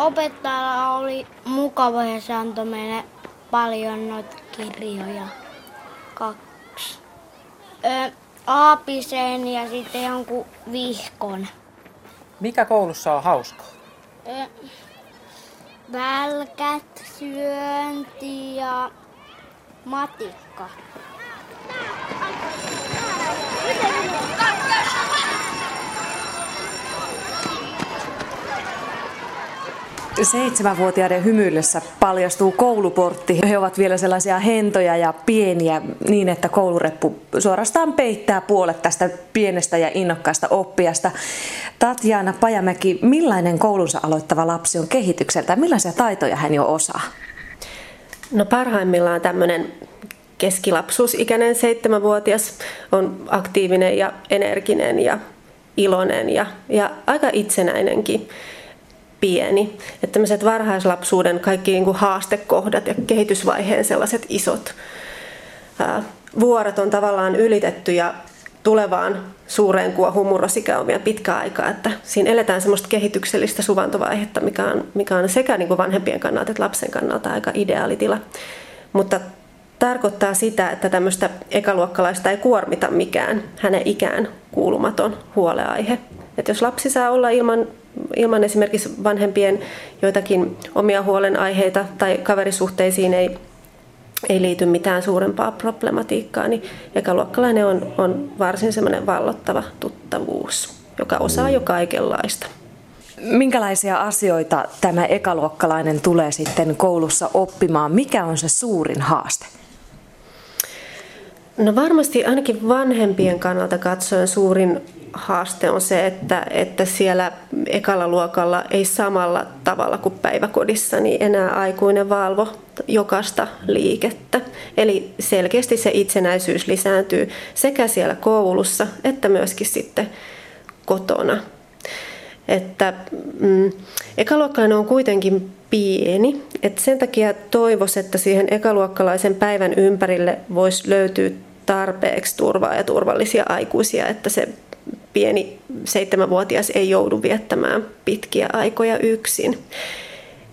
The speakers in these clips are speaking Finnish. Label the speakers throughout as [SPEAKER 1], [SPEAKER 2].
[SPEAKER 1] opettajalla oli mukava ja se antoi meille paljon noita kirjoja. Kaksi. Ö, aapisen ja sitten jonkun vihkon.
[SPEAKER 2] Mikä koulussa on hauskaa?
[SPEAKER 1] Ö, välkät, syönti ja matikka.
[SPEAKER 3] Seitsemänvuotiaiden hymyillessä paljastuu kouluportti. He ovat vielä sellaisia hentoja ja pieniä niin, että koulureppu suorastaan peittää puolet tästä pienestä ja innokkaasta oppijasta. Tatjana Pajamäki, millainen koulunsa aloittava lapsi on kehitykseltä? Millaisia taitoja hän jo osaa?
[SPEAKER 4] No parhaimmillaan tämmöinen keskilapsuusikäinen seitsemänvuotias on aktiivinen ja energinen ja iloinen ja, ja aika itsenäinenkin pieni. Että tämmöiset varhaislapsuuden kaikki niin kuin haastekohdat ja kehitysvaiheen sellaiset isot ää, vuoret on tavallaan ylitetty ja tulevaan suureen kuohuun murrosikä on vielä pitkä aika, että siinä eletään semmoista kehityksellistä suvantovaihetta, mikä on, mikä on sekä niin kuin vanhempien kannalta että lapsen kannalta aika ideaalitila. Mutta tarkoittaa sitä, että tämmöistä ekaluokkalaista ei kuormita mikään hänen ikään kuulumaton huoleaihe. Että jos lapsi saa olla ilman, ilman esimerkiksi vanhempien joitakin omia huolenaiheita tai kaverisuhteisiin ei, ei liity mitään suurempaa problematiikkaa, niin ekaluokkalainen on, on varsin semmoinen vallottava tuttavuus, joka osaa jo kaikenlaista.
[SPEAKER 3] Minkälaisia asioita tämä ekaluokkalainen tulee sitten koulussa oppimaan? Mikä on se suurin haaste?
[SPEAKER 4] No varmasti ainakin vanhempien kannalta katsoen suurin haaste on se, että, että siellä ekalla luokalla ei samalla tavalla kuin päiväkodissa niin enää aikuinen valvo jokaista liikettä. Eli selkeästi se itsenäisyys lisääntyy sekä siellä koulussa että myöskin sitten kotona. Että mm, ekaluokkalainen on kuitenkin pieni. Et sen takia toivoisin, että siihen ekaluokkalaisen päivän ympärille voisi löytyä tarpeeksi turvaa ja turvallisia aikuisia, että se pieni seitsemänvuotias ei joudu viettämään pitkiä aikoja yksin.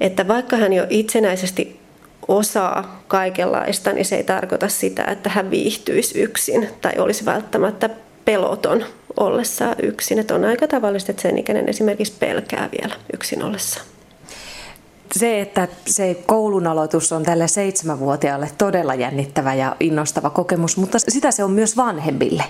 [SPEAKER 4] Että vaikka hän jo itsenäisesti osaa kaikenlaista, niin se ei tarkoita sitä, että hän viihtyisi yksin tai olisi välttämättä peloton ollessaan yksin. Että on aika tavallista, että sen ikäinen esimerkiksi pelkää vielä yksin ollessaan
[SPEAKER 3] se, että se koulun aloitus on tälle seitsemänvuotiaalle todella jännittävä ja innostava kokemus, mutta sitä se on myös vanhemmille.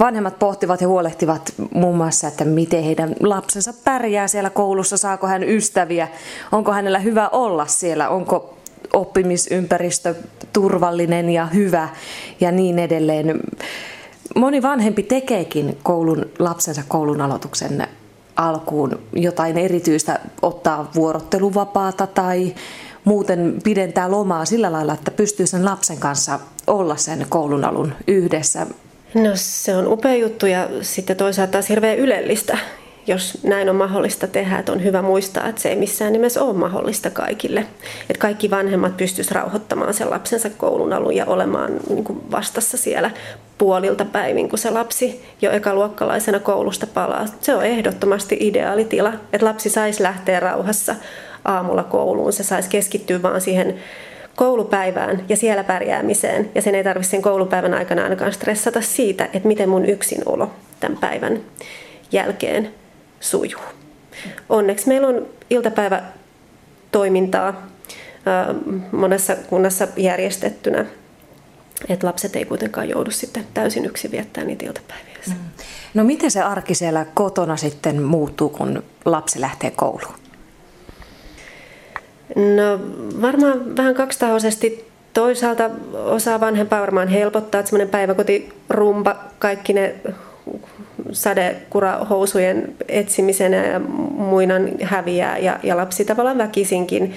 [SPEAKER 3] Vanhemmat pohtivat ja huolehtivat muun muassa, että miten heidän lapsensa pärjää siellä koulussa, saako hän ystäviä, onko hänellä hyvä olla siellä, onko oppimisympäristö turvallinen ja hyvä ja niin edelleen. Moni vanhempi tekeekin koulun, lapsensa koulun aloituksen alkuun jotain erityistä, ottaa vuorotteluvapaata tai muuten pidentää lomaa sillä lailla, että pystyy sen lapsen kanssa olla sen koulun alun yhdessä.
[SPEAKER 4] No se on upea juttu ja sitten toisaalta taas hirveän ylellistä, jos näin on mahdollista tehdä, että on hyvä muistaa, että se ei missään nimessä ole mahdollista kaikille. Että kaikki vanhemmat pystyisivät rauhoittamaan sen lapsensa koulun alun ja olemaan niin kuin vastassa siellä puolilta päivin, kun se lapsi jo ekaluokkalaisena koulusta palaa. Se on ehdottomasti ideaalitila, että lapsi saisi lähteä rauhassa aamulla kouluun. Se saisi keskittyä vaan siihen koulupäivään ja siellä pärjäämiseen. Ja sen ei tarvitse sen koulupäivän aikana ainakaan stressata siitä, että miten mun yksinolo tämän päivän jälkeen sujuu. Onneksi meillä on iltapäivätoimintaa monessa kunnassa järjestettynä, että lapset ei kuitenkaan joudu sitten täysin yksin viettää niitä iltapäiviä. Mm.
[SPEAKER 3] No miten se arki siellä kotona sitten muuttuu, kun lapsi lähtee kouluun?
[SPEAKER 4] No varmaan vähän kaksitahoisesti. Toisaalta osaa vanhempaa varmaan helpottaa, että semmoinen päiväkotirumpa, kaikki ne sadekurahousujen etsimisen ja muinan häviää ja, ja lapsi tavallaan väkisinkin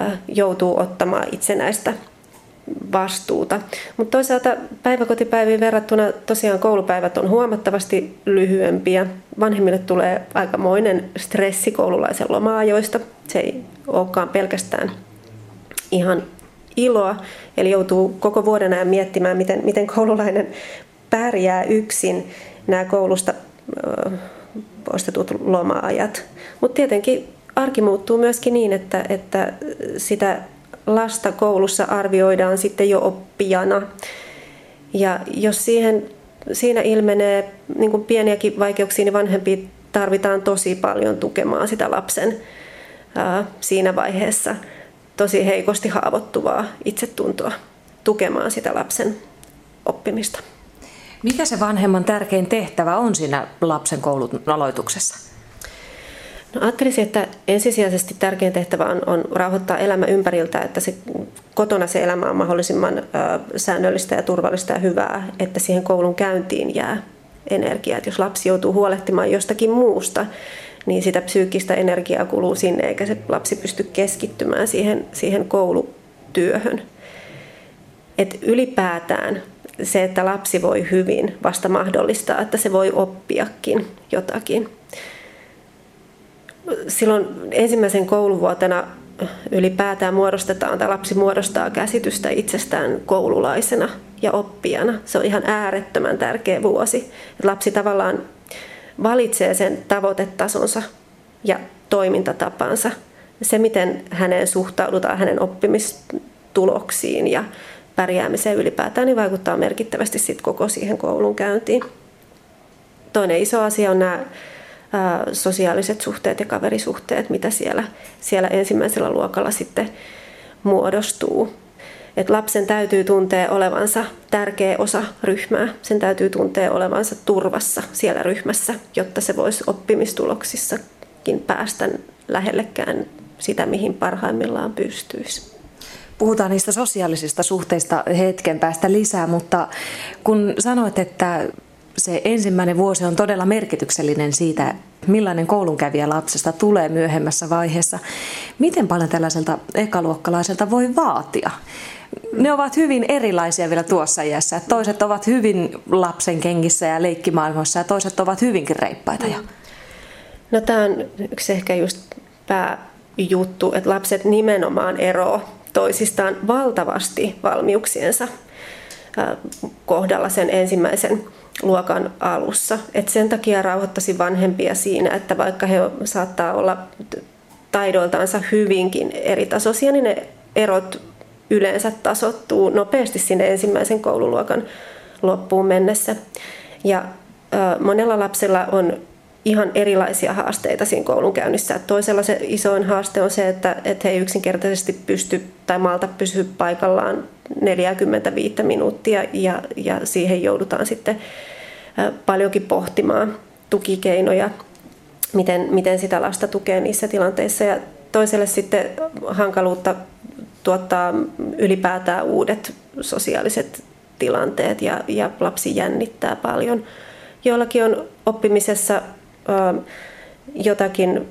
[SPEAKER 4] äh, joutuu ottamaan itsenäistä vastuuta. Mutta toisaalta päiväkotipäiviin verrattuna tosiaan koulupäivät on huomattavasti lyhyempiä. Vanhemmille tulee aikamoinen stressi koululaisen loma-ajoista. Se ei olekaan pelkästään ihan iloa, eli joutuu koko vuoden ajan miettimään, miten, miten koululainen pärjää yksin nämä koulusta poistetut loma-ajat. Mutta tietenkin arki muuttuu myöskin niin, että, että sitä lasta koulussa arvioidaan sitten jo oppijana. Ja jos siihen, siinä ilmenee niin kuin pieniäkin vaikeuksia, niin vanhempi tarvitaan tosi paljon tukemaan sitä lapsen ää, siinä vaiheessa tosi heikosti haavoittuvaa itsetuntoa tukemaan sitä lapsen oppimista.
[SPEAKER 3] Mikä se vanhemman tärkein tehtävä on siinä lapsen koulun aloituksessa?
[SPEAKER 4] No, ajattelisin, että ensisijaisesti tärkein tehtävä on, on rauhoittaa elämä ympäriltä, että se, kotona se elämä on mahdollisimman ö, säännöllistä ja turvallista ja hyvää, että siihen koulun käyntiin jää energiaa. Että jos lapsi joutuu huolehtimaan jostakin muusta, niin sitä psyykkistä energiaa kuluu sinne, eikä se lapsi pysty keskittymään siihen, siihen koulutyöhön. Et ylipäätään se, että lapsi voi hyvin, vasta mahdollistaa, että se voi oppiakin jotakin. Silloin ensimmäisen kouluvuotena ylipäätään muodostetaan, tai lapsi muodostaa käsitystä itsestään koululaisena ja oppijana. Se on ihan äärettömän tärkeä vuosi. Lapsi tavallaan valitsee sen tavoitetasonsa ja toimintatapansa. Se, miten häneen suhtaudutaan, hänen oppimistuloksiin ja pärjäämiseen ylipäätään, niin vaikuttaa merkittävästi sit koko siihen koulun käyntiin. Toinen iso asia on nämä sosiaaliset suhteet ja kaverisuhteet, mitä siellä, siellä ensimmäisellä luokalla sitten muodostuu. Et lapsen täytyy tuntea olevansa tärkeä osa ryhmää, sen täytyy tuntea olevansa turvassa siellä ryhmässä, jotta se voisi oppimistuloksissakin päästä lähellekään sitä, mihin parhaimmillaan pystyisi.
[SPEAKER 3] Puhutaan niistä sosiaalisista suhteista hetken päästä lisää, mutta kun sanoit, että se ensimmäinen vuosi on todella merkityksellinen siitä, millainen koulunkävijä lapsesta tulee myöhemmässä vaiheessa. Miten paljon tällaiselta ekaluokkalaiselta voi vaatia? Ne ovat hyvin erilaisia vielä tuossa iässä. Toiset ovat hyvin lapsen kengissä ja leikkimaailmassa ja toiset ovat hyvinkin reippaita jo.
[SPEAKER 4] No tämä on yksi ehkä just pääjuttu, että lapset nimenomaan eroavat toisistaan valtavasti valmiuksiensa kohdalla sen ensimmäisen luokan alussa. Et sen takia rauhoittaisin vanhempia siinä, että vaikka he saattaa olla taidoiltaansa hyvinkin eri tasoisia, niin ne erot yleensä tasottuu nopeasti sinne ensimmäisen koululuokan loppuun mennessä. Ja monella lapsella on ihan erilaisia haasteita siinä koulunkäynnissä. Toisella se isoin haaste on se, että, että he ei yksinkertaisesti pysty tai malta pysyä paikallaan 45 minuuttia ja, ja siihen joudutaan sitten paljonkin pohtimaan tukikeinoja, miten, miten sitä lasta tukee niissä tilanteissa. Ja toiselle sitten hankaluutta tuottaa ylipäätään uudet sosiaaliset tilanteet ja, ja lapsi jännittää paljon. Joillakin on oppimisessa jotakin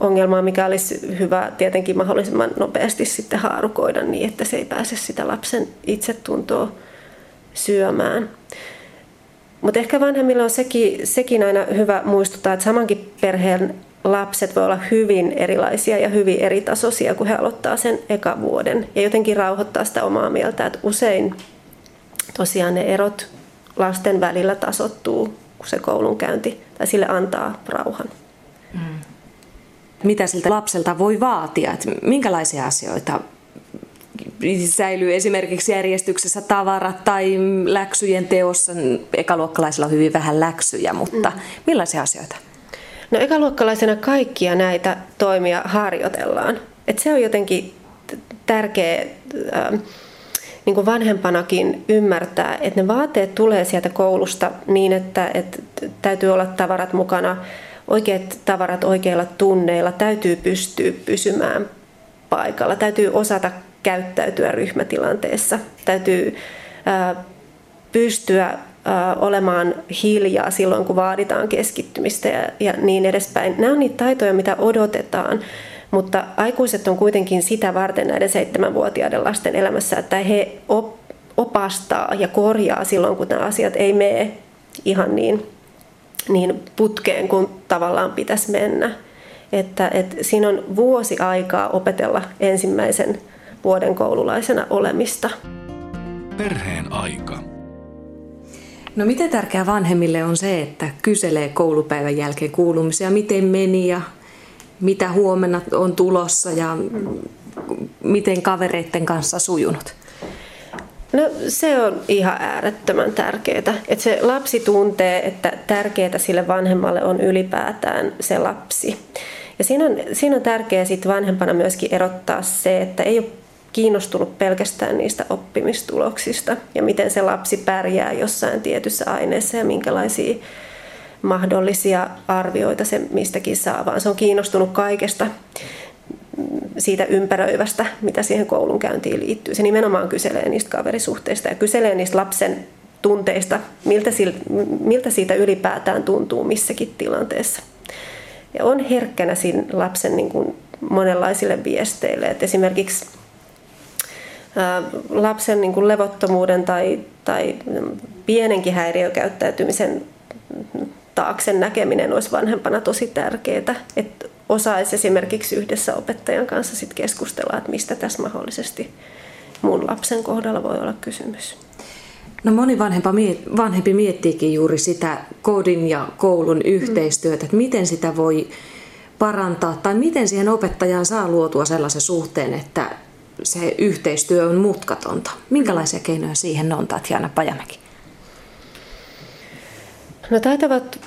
[SPEAKER 4] ongelmaa, mikä olisi hyvä tietenkin mahdollisimman nopeasti sitten haarukoida niin, että se ei pääse sitä lapsen itsetuntoa syömään. Mutta ehkä vanhemmilla on sekin, sekin aina hyvä muistuttaa, että samankin perheen lapset voi olla hyvin erilaisia ja hyvin eritasoisia, kun he aloittaa sen eka vuoden. Ja jotenkin rauhoittaa sitä omaa mieltä, että usein tosiaan ne erot lasten välillä tasottuu, kun se koulunkäynti, tai sille antaa rauhan. Mm.
[SPEAKER 3] Mitä siltä lapselta voi vaatia? Että minkälaisia asioita säilyy esimerkiksi järjestyksessä tavarat tai läksyjen teossa. Ekaluokkalaisilla on hyvin vähän läksyjä, mutta mm. millaisia asioita?
[SPEAKER 4] No ekaluokkalaisena kaikkia näitä toimia harjoitellaan. Et se on jotenkin tärkeä äh, niin kuin vanhempanakin ymmärtää, että ne vaateet tulee sieltä koulusta niin, että, että täytyy olla tavarat mukana, oikeat tavarat oikeilla tunneilla, täytyy pystyä pysymään paikalla, täytyy osata käyttäytyä ryhmätilanteessa, täytyy pystyä olemaan hiljaa silloin, kun vaaditaan keskittymistä ja, niin edespäin. Nämä on niitä taitoja, mitä odotetaan, mutta aikuiset on kuitenkin sitä varten näiden seitsemänvuotiaiden lasten elämässä, että he op, opastaa ja korjaa silloin, kun nämä asiat ei mene ihan niin, niin putkeen kuin tavallaan pitäisi mennä. Että, että siinä on vuosi aikaa opetella ensimmäisen vuoden koululaisena olemista.
[SPEAKER 3] Perheen aika. No miten tärkeää vanhemmille on se, että kyselee koulupäivän jälkeen kuulumisia, miten meni ja mitä huomenna on tulossa ja miten kavereiden kanssa sujunut?
[SPEAKER 4] No se on ihan äärettömän tärkeää, että se lapsi tuntee, että tärkeää sille vanhemmalle on ylipäätään se lapsi. Ja siinä on, siinä on tärkeää sitten vanhempana myöskin erottaa se, että ei ole kiinnostunut pelkästään niistä oppimistuloksista ja miten se lapsi pärjää jossain tietyssä aineessa ja minkälaisia mahdollisia arvioita se mistäkin saa, vaan se on kiinnostunut kaikesta siitä ympäröivästä, mitä siihen koulunkäyntiin liittyy. Se nimenomaan kyselee niistä kaverisuhteista ja kyselee niistä lapsen tunteista, miltä, miltä siitä ylipäätään tuntuu missäkin tilanteessa. Ja on herkkänä siinä lapsen niin kuin monenlaisille viesteille. Et esimerkiksi lapsen niin kuin levottomuuden tai, tai pienenkin häiriökäyttäytymisen taakse näkeminen olisi vanhempana tosi tärkeää. Että osaisi esimerkiksi yhdessä opettajan kanssa sit keskustella, että mistä tässä mahdollisesti mun lapsen kohdalla voi olla kysymys.
[SPEAKER 3] No moni vanhempa, vanhempi miettiikin juuri sitä kodin ja koulun yhteistyötä, että miten sitä voi parantaa tai miten siihen opettajaan saa luotua sellaisen suhteen, että se yhteistyö on mutkatonta. Minkälaisia keinoja siihen on, Tatjana Pajamäki?
[SPEAKER 4] No taitavat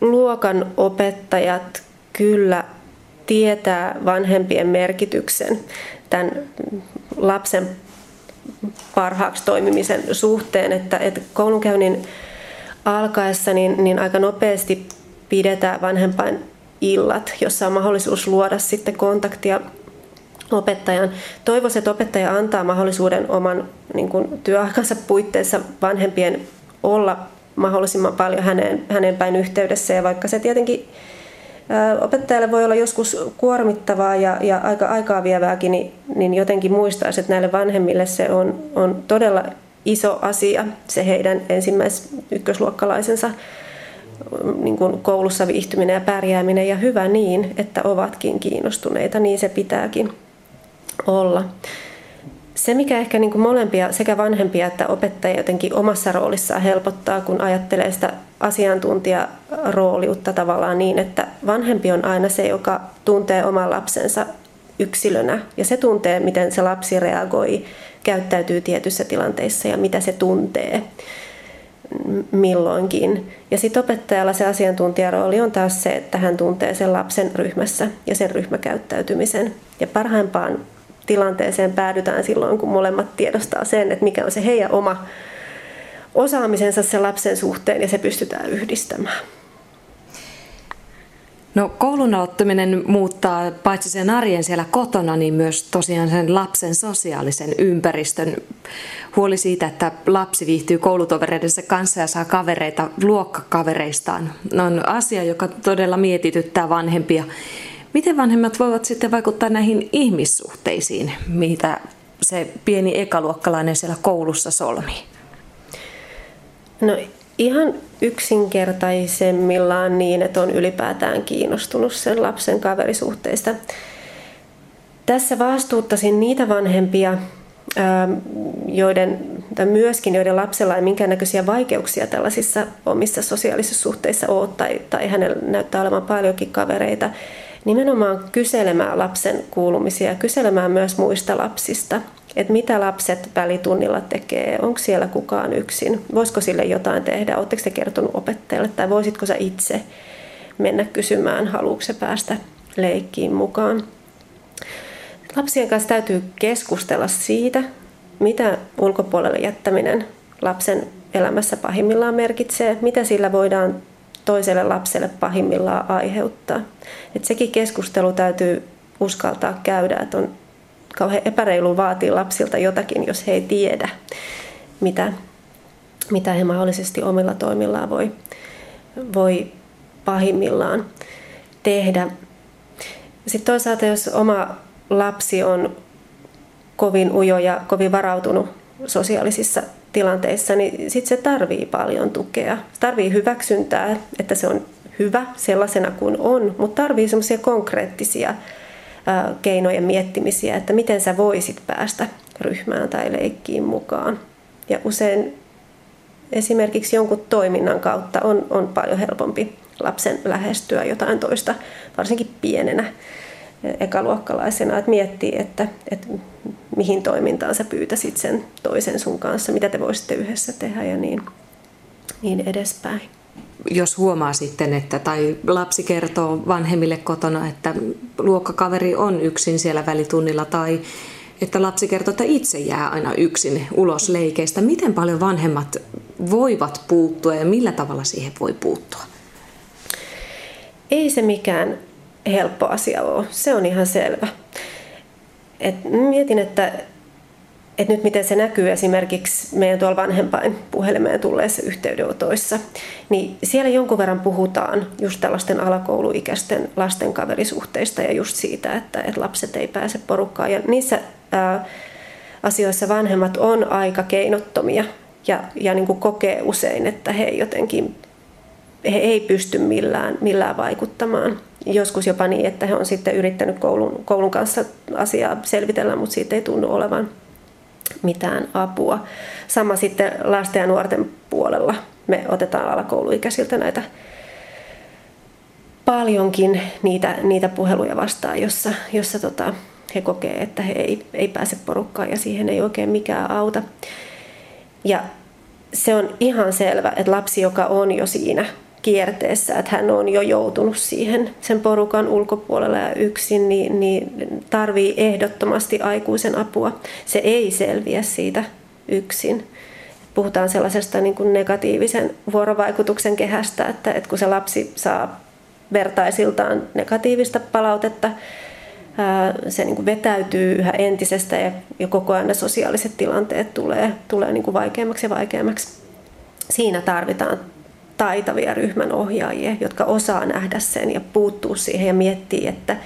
[SPEAKER 4] luokan opettajat kyllä tietää vanhempien merkityksen tämän lapsen parhaaksi toimimisen suhteen, että, että koulunkäynnin alkaessa niin, niin aika nopeasti pidetään vanhempain illat, jossa on mahdollisuus luoda sitten kontaktia opettajan. Toivoisin, että opettaja antaa mahdollisuuden oman niin kuin, työaikansa puitteissa vanhempien olla mahdollisimman paljon häneen, hänen päin yhteydessä. Ja vaikka se tietenkin opettajalle voi olla joskus kuormittavaa ja, ja aika aikaa vievääkin, niin, niin jotenkin muistaisi, että näille vanhemmille se on, on todella iso asia, se heidän ensimmäis ykkösluokkalaisensa niin kuin koulussa viihtyminen ja pärjääminen ja hyvä niin, että ovatkin kiinnostuneita, niin se pitääkin olla. Se, mikä ehkä niin kuin molempia, sekä vanhempia että opettajia jotenkin omassa roolissaan helpottaa, kun ajattelee sitä asiantuntijarooliutta tavallaan niin, että vanhempi on aina se, joka tuntee oman lapsensa yksilönä ja se tuntee, miten se lapsi reagoi, käyttäytyy tietyissä tilanteissa ja mitä se tuntee milloinkin. Ja sitten opettajalla se asiantuntijarooli on taas se, että hän tuntee sen lapsen ryhmässä ja sen ryhmäkäyttäytymisen. Ja parhaimpaan tilanteeseen päädytään silloin, kun molemmat tiedostaa sen, että mikä on se heidän oma osaamisensa sen lapsen suhteen ja se pystytään yhdistämään.
[SPEAKER 3] No koulun aloittaminen muuttaa paitsi sen arjen siellä kotona, niin myös tosiaan sen lapsen sosiaalisen ympäristön. Huoli siitä, että lapsi viihtyy koulutovereidensa kanssa ja saa kavereita luokkakavereistaan, on asia, joka todella mietityttää vanhempia. Miten vanhemmat voivat sitten vaikuttaa näihin ihmissuhteisiin, mitä se pieni ekaluokkalainen siellä koulussa solmii?
[SPEAKER 4] No ihan yksinkertaisemmillaan niin, että on ylipäätään kiinnostunut sen lapsen kaverisuhteista. Tässä vastuuttaisin niitä vanhempia, joiden, tai myöskin joiden lapsella ei minkäännäköisiä vaikeuksia tällaisissa omissa sosiaalisissa suhteissa ole, tai, tai hänellä näyttää olevan paljonkin kavereita, nimenomaan kyselemään lapsen kuulumisia, kyselemään myös muista lapsista, että mitä lapset välitunnilla tekee, onko siellä kukaan yksin, voisiko sille jotain tehdä, oletteko te kertonut opettajalle? Tai voisitko sä itse mennä kysymään, haluatko se päästä leikkiin mukaan. Lapsien kanssa täytyy keskustella siitä, mitä ulkopuolelle jättäminen lapsen elämässä pahimmillaan merkitsee, mitä sillä voidaan toiselle lapselle pahimmillaan aiheuttaa. Et sekin keskustelu täytyy uskaltaa käydä, että on kauhean epäreilu vaatii lapsilta jotakin, jos he ei tiedä, mitä, mitä he mahdollisesti omilla toimillaan voi, voi pahimmillaan tehdä. Sitten toisaalta, jos oma lapsi on kovin ujo ja kovin varautunut sosiaalisissa tilanteissa, niin sitten se tarvii paljon tukea. Se tarvii hyväksyntää, että se on hyvä sellaisena kuin on, mutta tarvii semmoisia konkreettisia keinojen miettimisiä, että miten sä voisit päästä ryhmään tai leikkiin mukaan. Ja usein esimerkiksi jonkun toiminnan kautta on, on paljon helpompi lapsen lähestyä jotain toista, varsinkin pienenä ekaluokkalaisena, että miettii, että, että mihin toimintaan sä pyytäisit sen toisen sun kanssa, mitä te voisitte yhdessä tehdä ja niin, niin edespäin.
[SPEAKER 3] Jos huomaa sitten, että tai lapsi kertoo vanhemmille kotona, että luokkakaveri on yksin siellä välitunnilla tai että lapsi kertoo, että itse jää aina yksin ulos leikeistä. Miten paljon vanhemmat voivat puuttua ja millä tavalla siihen voi puuttua?
[SPEAKER 4] Ei se mikään helppo asia ole. Se on ihan selvä. Et mietin, että, että nyt miten se näkyy esimerkiksi meidän tuolla vanhempain puhelimeen tulleissa yhteydenotoissa, niin siellä jonkun verran puhutaan just tällaisten alakouluikäisten lasten kaverisuhteista ja just siitä, että, että lapset ei pääse porukkaan. Ja niissä ää, asioissa vanhemmat on aika keinottomia ja, ja niin kuin kokee usein, että he jotenkin he ei pysty millään, millään vaikuttamaan. Joskus jopa niin, että he on sitten yrittänyt koulun, koulun kanssa asiaa selvitellä, mutta siitä ei tunnu olevan mitään apua. Sama sitten lasten ja nuorten puolella. Me otetaan alakouluikäisiltä näitä paljonkin niitä, niitä puheluja vastaan, jossa, jossa tota, he kokee, että he ei, ei pääse porukkaan ja siihen ei oikein mikään auta. Ja se on ihan selvä, että lapsi, joka on jo siinä kierteessä, että hän on jo joutunut siihen sen porukan ulkopuolella ja yksin, niin, niin tarvii ehdottomasti aikuisen apua. Se ei selviä siitä yksin. Puhutaan sellaisesta niin kuin negatiivisen vuorovaikutuksen kehästä, että, että kun se lapsi saa vertaisiltaan negatiivista palautetta, se niin kuin vetäytyy yhä entisestä ja, ja koko ajan ne sosiaaliset tilanteet tulee, tulee niin kuin vaikeammaksi ja vaikeammaksi. Siinä tarvitaan taitavia ryhmän ohjaajia, jotka osaa nähdä sen ja puuttuu siihen ja miettii, että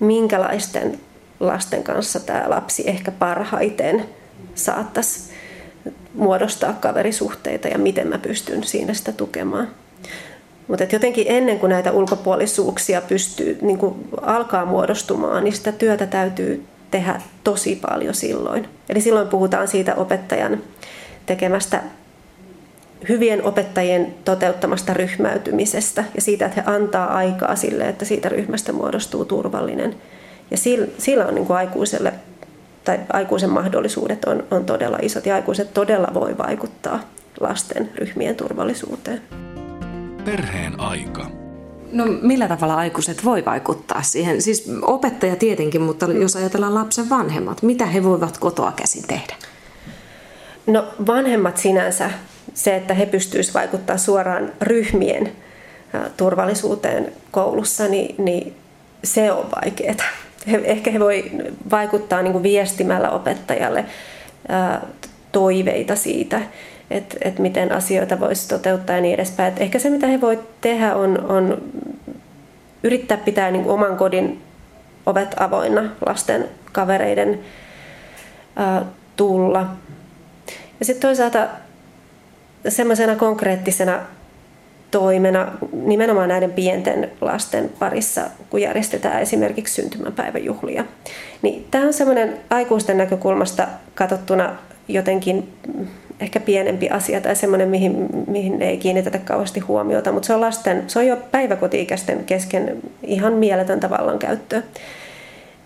[SPEAKER 4] minkälaisten lasten kanssa tämä lapsi ehkä parhaiten saattaisi muodostaa kaverisuhteita ja miten mä pystyn siinä sitä tukemaan. Mutta jotenkin ennen kuin näitä ulkopuolisuuksia pystyy, niin kuin alkaa muodostumaan, niin sitä työtä täytyy tehdä tosi paljon silloin. Eli silloin puhutaan siitä opettajan tekemästä hyvien opettajien toteuttamasta ryhmäytymisestä ja siitä, että he antaa aikaa sille, että siitä ryhmästä muodostuu turvallinen. Ja sillä on niin kuin aikuiselle tai aikuisen mahdollisuudet on, on todella isot ja aikuiset todella voi vaikuttaa lasten ryhmien turvallisuuteen.
[SPEAKER 5] Perheen aika.
[SPEAKER 3] No millä tavalla aikuiset voi vaikuttaa siihen? Siis opettaja tietenkin, mutta jos ajatellaan lapsen vanhemmat, mitä he voivat kotoa käsin tehdä?
[SPEAKER 4] No vanhemmat sinänsä se, että he pystyisivät vaikuttaa suoraan ryhmien turvallisuuteen koulussa, niin, niin se on vaikeaa. Ehkä he voi vaikuttaa niin kuin viestimällä opettajalle toiveita siitä, että, että miten asioita voisi toteuttaa ja niin edespäin. Että ehkä se, mitä he voi tehdä, on, on yrittää pitää niin kuin oman kodin ovet avoinna lasten kavereiden ää, tulla. Ja sitten toisaalta semmoisena konkreettisena toimena nimenomaan näiden pienten lasten parissa, kun järjestetään esimerkiksi syntymäpäiväjuhlia. Niin tämä on semmoinen aikuisten näkökulmasta katsottuna jotenkin ehkä pienempi asia tai semmoinen, mihin, mihin ei kiinnitetä kauheasti huomiota, mutta se on, lasten, se on jo päiväkoti-ikäisten kesken ihan mieletöntä vallankäyttöä.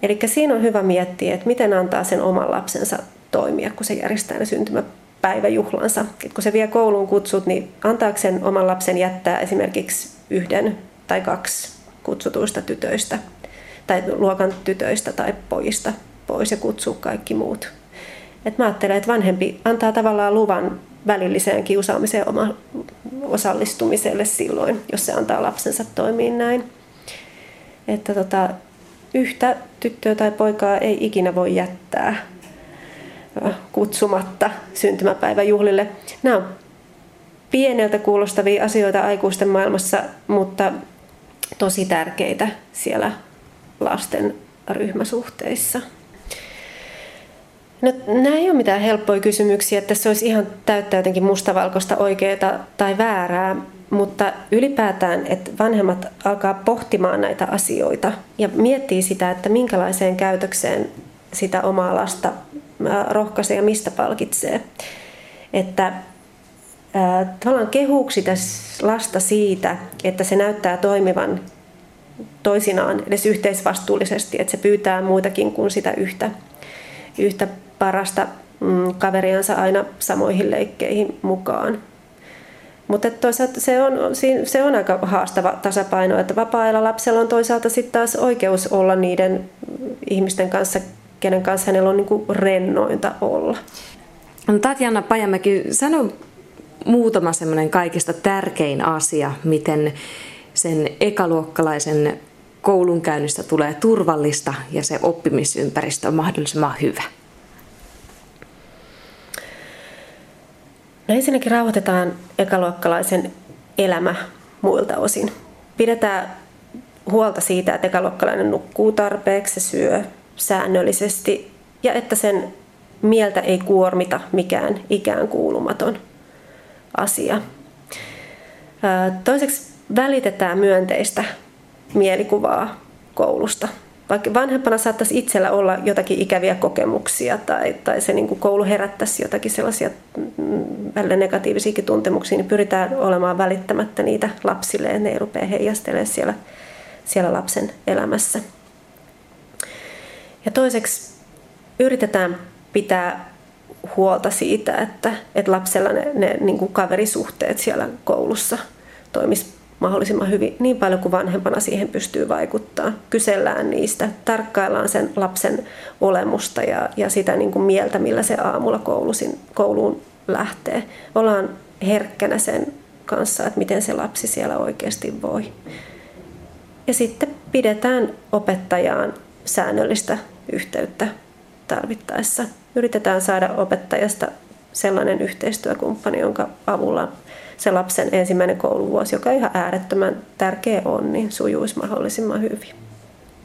[SPEAKER 4] Eli siinä on hyvä miettiä, että miten antaa sen oman lapsensa toimia, kun se järjestää ne syntymäpäivät päiväjuhlansa. Et kun se vie kouluun kutsut, niin antaako sen oman lapsen jättää esimerkiksi yhden tai kaksi kutsutuista tytöistä tai luokan tytöistä tai pojista pois ja kutsuu kaikki muut. Et mä ajattelen, että vanhempi antaa tavallaan luvan välilliseen kiusaamiseen oma osallistumiselle silloin, jos se antaa lapsensa toimia näin. Että tota, yhtä tyttöä tai poikaa ei ikinä voi jättää kutsumatta syntymäpäiväjuhlille. Nämä on pieneltä kuulostavia asioita aikuisten maailmassa, mutta tosi tärkeitä siellä lasten ryhmäsuhteissa. No, nämä ei ole mitään helppoja kysymyksiä, että se olisi ihan täyttä jotenkin mustavalkoista oikeaa tai väärää, mutta ylipäätään, että vanhemmat alkaa pohtimaan näitä asioita ja miettii sitä, että minkälaiseen käytökseen sitä omaa lasta rohkaisee ja mistä palkitsee. Että tavallaan kehuuksi tässä lasta siitä, että se näyttää toimivan toisinaan edes yhteisvastuullisesti, että se pyytää muitakin kuin sitä yhtä, yhtä parasta mm, kaveriansa aina samoihin leikkeihin mukaan. Mutta toisaalta se on, se on aika haastava tasapaino, että vapaa-ajalla lapsella on toisaalta sitten taas oikeus olla niiden ihmisten kanssa, kenen kanssa hänellä on niin kuin rennointa olla.
[SPEAKER 3] No, Tatjana Pajamäki, sano muutama semmoinen kaikista tärkein asia, miten sen ekaluokkalaisen koulunkäynnistä tulee turvallista ja se oppimisympäristö on mahdollisimman hyvä.
[SPEAKER 4] No ensinnäkin rauhoitetaan ekaluokkalaisen elämä muilta osin. Pidetään huolta siitä, että ekaluokkalainen nukkuu tarpeeksi, se syö säännöllisesti ja että sen mieltä ei kuormita mikään ikään kuulumaton asia. Toiseksi välitetään myönteistä mielikuvaa koulusta. Vaikka vanhempana saattaisi itsellä olla jotakin ikäviä kokemuksia tai, tai se niin koulu herättäisi jotakin sellaisia mm, välillä negatiivisiakin tuntemuksia, niin pyritään olemaan välittämättä niitä lapsille ja ne ei rupea heijastelemaan siellä, siellä lapsen elämässä. Ja toiseksi yritetään pitää huolta siitä, että, että lapsella ne, ne niin kuin kaverisuhteet siellä koulussa toimisi mahdollisimman hyvin, niin paljon kuin vanhempana siihen pystyy vaikuttaa. Kysellään niistä, tarkkaillaan sen lapsen olemusta ja, ja sitä niin kuin mieltä, millä se aamulla koulusin, kouluun lähtee. Ollaan herkkänä sen kanssa, että miten se lapsi siellä oikeasti voi. Ja sitten pidetään opettajaan säännöllistä yhteyttä tarvittaessa. Yritetään saada opettajasta sellainen yhteistyökumppani, jonka avulla se lapsen ensimmäinen kouluvuosi, joka ihan äärettömän tärkeä on, niin sujuisi mahdollisimman hyvin.